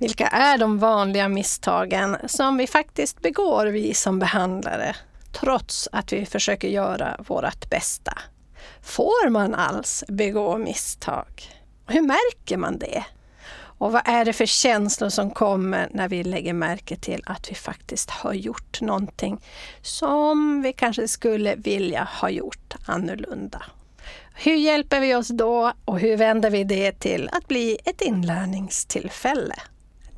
Vilka är de vanliga misstagen som vi faktiskt begår, vi som behandlare, trots att vi försöker göra vårt bästa? Får man alls begå misstag? Hur märker man det? Och vad är det för känslor som kommer när vi lägger märke till att vi faktiskt har gjort någonting som vi kanske skulle vilja ha gjort annorlunda? Hur hjälper vi oss då och hur vänder vi det till att bli ett inlärningstillfälle?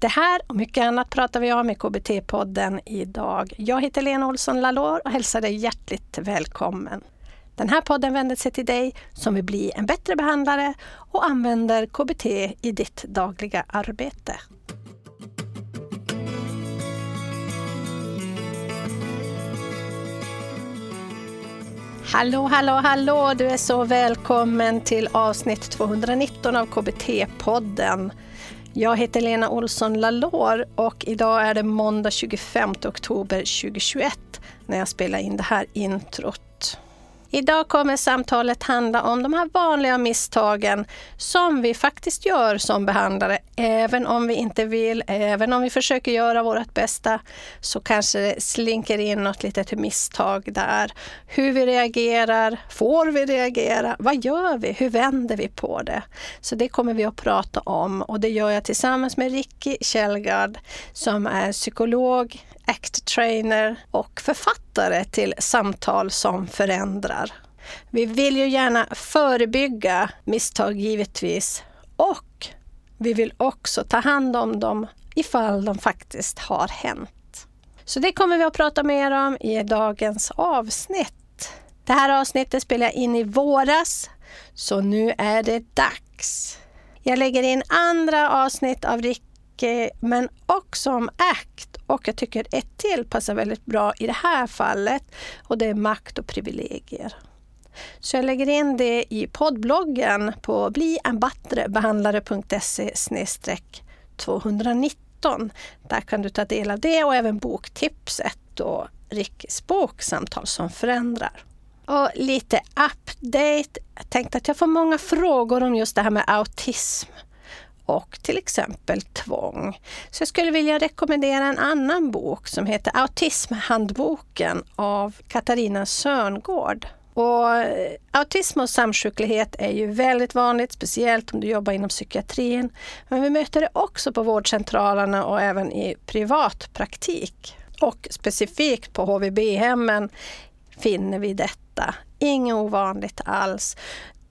Det här och mycket annat pratar vi om i KBT-podden idag. Jag heter Lena Olsson Lalor och hälsar dig hjärtligt välkommen. Den här podden vänder sig till dig som vill bli en bättre behandlare och använder KBT i ditt dagliga arbete. Hallå, hallå, hallå! Du är så välkommen till avsnitt 219 av KBT-podden. Jag heter Lena Olsson Lalor och idag är det måndag 25 oktober 2021 när jag spelar in det här introt. Idag kommer samtalet handla om de här vanliga misstagen som vi faktiskt gör som behandlare. Även om vi inte vill, även om vi försöker göra vårt bästa, så kanske det slinker in något litet misstag där. Hur vi reagerar, får vi reagera? Vad gör vi? Hur vänder vi på det? Så det kommer vi att prata om och det gör jag tillsammans med Ricky Källgard som är psykolog, ACT trainer och författare till Samtal som förändrar. Vi vill ju gärna förebygga misstag givetvis och vi vill också ta hand om dem ifall de faktiskt har hänt. Så det kommer vi att prata mer om i dagens avsnitt. Det här avsnittet spelar jag in i våras, så nu är det dags. Jag lägger in andra avsnitt av Ricky, men också om ACT och jag tycker ett till passar väldigt bra i det här fallet och det är makt och privilegier. Så jag lägger in det i poddbloggen på blienbattrebehandlare.se 219. Där kan du ta del av det och även boktipset och Rickes bok Samtal som förändrar. Och lite update. Jag tänkte att jag får många frågor om just det här med autism och till exempel tvång. Så jag skulle vilja rekommendera en annan bok som heter Autismhandboken av Katarina Sörngård. Och eh, autism och samsjuklighet är ju väldigt vanligt, speciellt om du jobbar inom psykiatrin. Men vi möter det också på vårdcentralerna och även i privatpraktik. Och specifikt på HVB-hemmen finner vi detta. Inget ovanligt alls.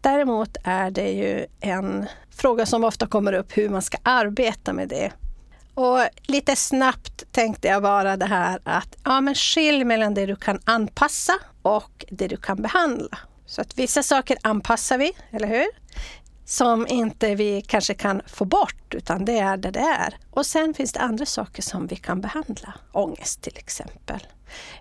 Däremot är det ju en fråga som ofta kommer upp hur man ska arbeta med det. Och lite snabbt tänkte jag bara det här att ja, men skilj mellan det du kan anpassa och det du kan behandla. Så att vissa saker anpassar vi, eller hur? Som inte vi kanske kan få bort, utan det är det det är. Och sen finns det andra saker som vi kan behandla. Ångest till exempel.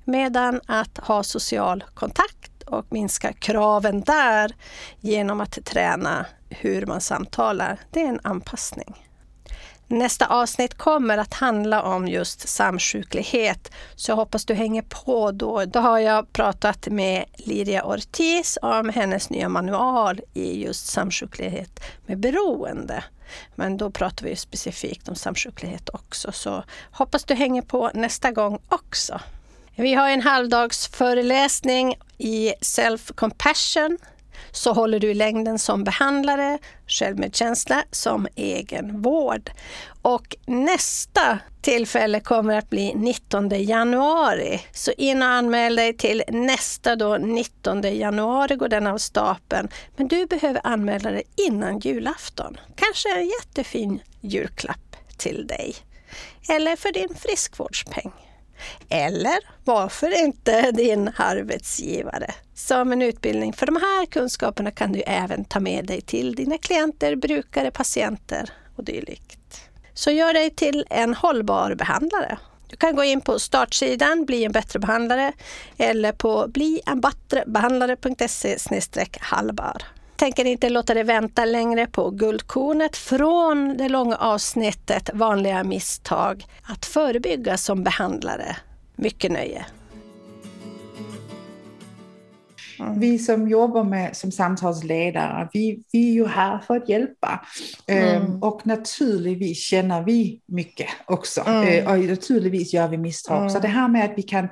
Medan att ha social kontakt och minska kraven där genom att träna hur man samtalar. Det är en anpassning. Nästa avsnitt kommer att handla om just samsjuklighet, så jag hoppas du hänger på då. Då har jag pratat med Liria Ortiz om hennes nya manual i just samsjuklighet med beroende. Men då pratar vi specifikt om samsjuklighet också, så hoppas du hänger på nästa gång också. Vi har en halvdagsföreläsning i Self-Compassion. Så håller du i längden som behandlare, självmedkänsla som egenvård. Och nästa tillfälle kommer att bli 19 januari. Så in och anmäl dig till nästa då, 19 januari går den av stapeln. Men du behöver anmäla dig innan julafton. Kanske en jättefin julklapp till dig. Eller för din friskvårdspeng. Eller varför inte din arbetsgivare? Som en utbildning. För de här kunskaperna kan du även ta med dig till dina klienter, brukare, patienter och dylikt. Så gör dig till en hållbar behandlare. Du kan gå in på startsidan Bli en bättre behandlare eller på blienbattrebehandlare.se hallbar tänker inte låta dig vänta längre på guldkornet från det långa avsnittet Vanliga misstag att förebygga som behandlare. Mycket nöje! mm. vi som jobbar med som samtalsledare, vi, vi är ju här för att hjälpa. Mm. Um, och naturligtvis känner vi mycket också. Mm. Uh, och naturligtvis gör vi misstag. Så det här med att vi kan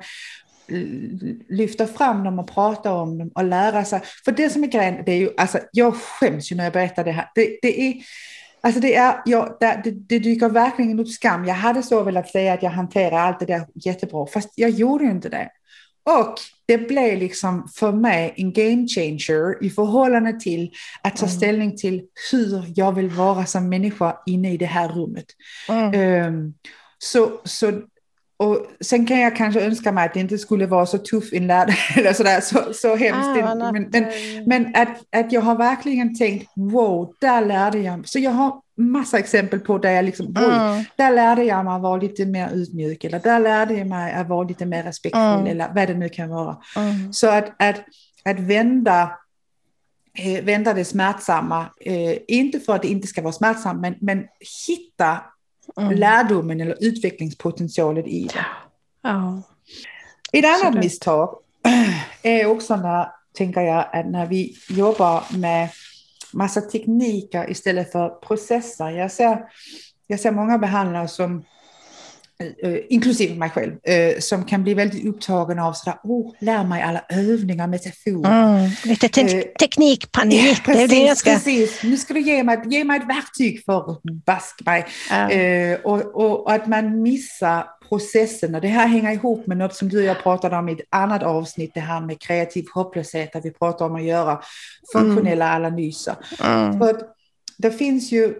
lyfta fram dem och prata om dem och lära sig. För det som är grejen, det är ju, alltså, jag skäms ju när jag berättar det här. Det, det är, alltså det, är, ja, det, det dyker verkligen upp skam. Jag hade så velat säga att jag hanterar allt det där jättebra, fast jag gjorde inte det. Och det blev liksom för mig en game changer i förhållande till att ta mm. ställning till hur jag vill vara som människa inne i det här rummet. Mm. Um, så, så och sen kan jag kanske önska mig att det inte skulle vara så tuff inlärd eller sådär, så, så hemskt. Ah, men, men, men, att, att jag har verkligen tänkt, wow, där lärde jag Så jag har massa exempel på där jag liksom, mm. där lärde jag mig att vara lite mer utmjuk, eller där lärde jag mig att vara lite mer respektfull, mm. eller vad det nu kan vara. Mm. Så att, att, att vända eh, vända det smärtsamma, eh, inte för att det inte ska vara smärtsamt, men, men hitta mm. lärdomen eller utvecklingspotentialen i det. Ja. Ett annat det... misstag är också när, tänker jag, att när vi jobbar med massa tekniker istället för processer. Jag ser, jag ser många behandlare som inklusive mig själv, uh, som kan bli väldigt upptagen av sådär, oh, lär mig alla övningar, metaforer. Mm, lite te uh, teknikpanik. Ja, precis, det det ska... precis. Nu ska du ge mig, ge mig ett verktyg för bask mig. Mm. Och, och, och, att man missar processen, och det här hänger ihop med något som du och jag pratade om i ett annat avsnitt, det här med kreativ hopplöshet, där vi pratar om att göra funktionella mm. analyser. Mm. För att det finns ju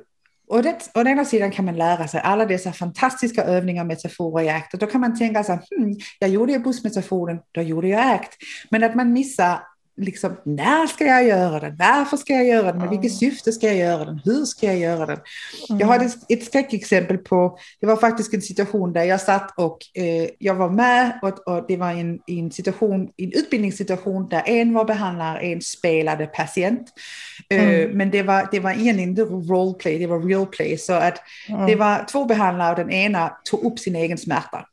och det, å ena sidan kan man lära sig alla dessa fantastiska övningar, och metaforer i ACT. Och då kan man tänka så här, hmm, jag gjorde ju bussmetaforen, då gjorde jag ACT. Men att man missar liksom, när ska jag göra den? Varför ska jag göra den? Med vilket syfte ska jag göra den? Hur ska jag göra den? Mm. Jag hade ett skräckexempel på, det var faktiskt en situation där jag satt och eh, jag var med och, och det var en, en, situation, en utbildningssituation där en var behandlare, en spelade patient. Eh, mm. men det var, det var egentligen inte roleplay, det var real play. Så att mm. det var två behandlare och den ena tog upp sin egen smärta.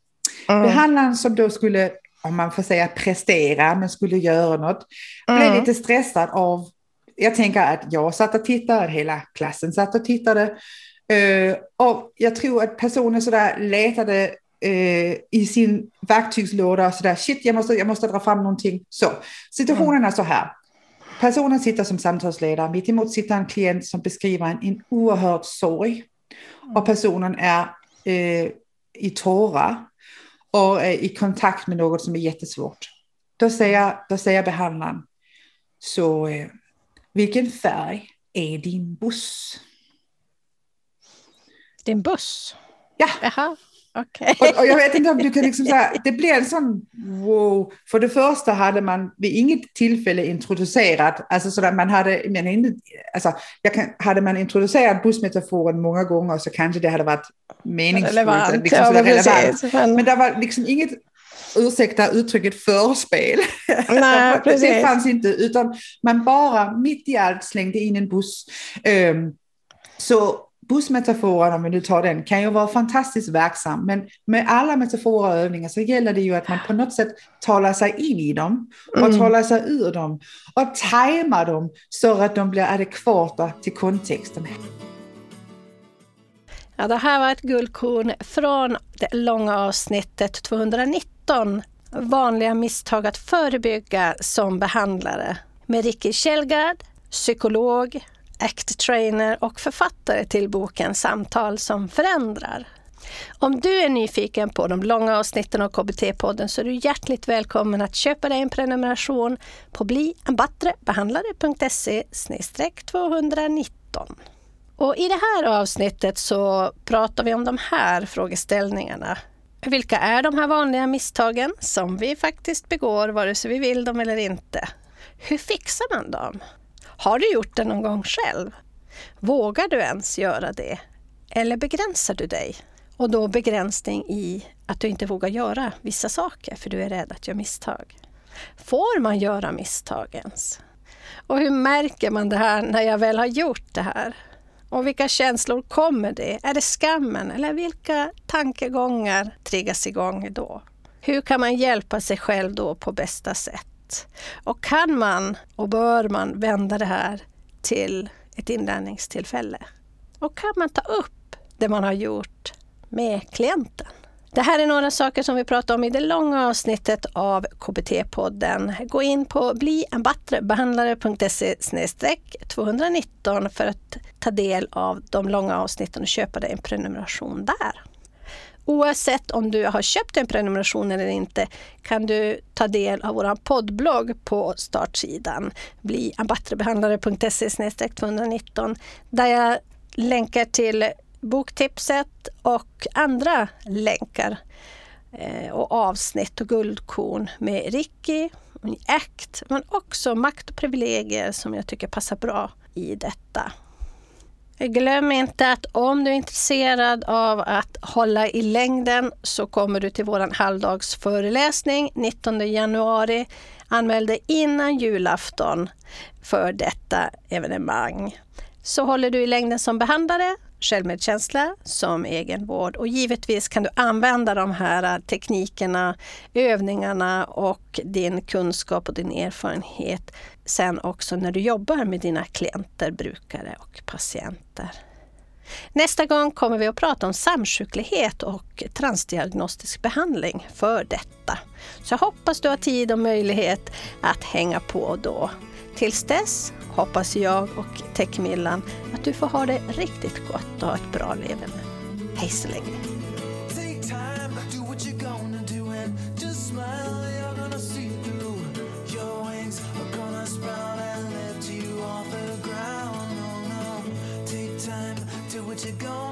Mm. Behandlaren som då skulle om man får säga prestera, men skulle göra något. Jag blev mm. lite stressad av, jag tänker att jag satt och tittade, hela klassen satt och tittade. Uh, och jag tror att personen sådär letade uh, i sin verktygslåda, sådär, shit, jag måste, jag måste dra fram någonting. Så, situationen mm. är så här. Personen sitter som samtalsledare, mitt emot sitter en klient som beskriver en, en oerhörd sorg. Och mm. personen är uh, i tårar och är i kontakt med något som är jättesvårt. Då säger, då säger behandlaren, så eh, vilken färg är din buss? Din buss? Ja. Jaha. Okay. Och, och, jag vet inte om du kan liksom säga, det blir en sån wow. För det första hade man vid inget tillfälle introducerat, alltså sådär man hade, men inte, alltså, jag kan, hade man introducerat bussmetaforen många gånger så kanske det hade varit meningsfullt. Relevant, liksom ja, relevant. men det var liksom inget ursäkta uttrycket förspel. Nej, det fanns inte, utan man bara mitt i allt slängde in en buss. Um, så bussmetaforen, om vi nu tar den, kan ju vara fantastiskt verksam. Men med alla metaforer och övningar så gäller det ju att man på något sätt talar sig in i dem och mm. talar sig ur dem och tajmar dem så att de blir adekvata till kontexten. Ja, det här var ett guldkorn från det långa avsnittet 219 Vanliga misstag att förebygga som behandlare med Ricky Källgard, psykolog, ACT-trainer och författare till boken Samtal som förändrar. Om du är nyfiken på de långa avsnitten av KBT-podden så är du hjärtligt välkommen att köpa dig en prenumeration på bliambattrebehandlare.se 219. Och I det här avsnittet så pratar vi om de här frågeställningarna. Vilka är de här vanliga misstagen som vi faktiskt begår vare sig vi vill dem eller inte? Hur fixar man dem? Har du gjort det någon gång själv? Vågar du ens göra det? Eller begränsar du dig? Och då begränsning i att du inte vågar göra vissa saker för du är rädd att göra misstag. Får man göra misstag ens? Och hur märker man det här när jag väl har gjort det här? Och vilka känslor kommer det? Är det skammen eller vilka tankegångar triggas igång då? Hur kan man hjälpa sig själv då på bästa sätt? Sätt. Och kan man och bör man vända det här till ett inlärningstillfälle? Och kan man ta upp det man har gjort med klienten? Det här är några saker som vi pratar om i det långa avsnittet av KBT-podden. Gå in på blienbattrebehandlare.se 219 för att ta del av de långa avsnitten och köpa dig en prenumeration där. Oavsett om du har köpt en prenumeration eller inte kan du ta del av vår poddblogg på startsidan bliambattrebehandlare.se 219 där jag länkar till boktipset och andra länkar eh, och avsnitt och guldkorn med Ricky, ACT, men också makt och privilegier som jag tycker passar bra i detta. Glöm inte att om du är intresserad av att hålla i längden så kommer du till vår halvdagsföreläsning 19 januari. Anmäl dig innan julafton för detta evenemang. Så håller du i längden som behandlare självmedkänsla som egenvård. Och givetvis kan du använda de här teknikerna, övningarna och din kunskap och din erfarenhet sen också när du jobbar med dina klienter, brukare och patienter. Nästa gång kommer vi att prata om samsjuklighet och transdiagnostisk behandling för detta. Så jag hoppas du har tid och möjlighet att hänga på då. Tills dess hoppas jag och Techmillan att du får ha det riktigt gott och ha ett bra leverne. Hej så länge! to go.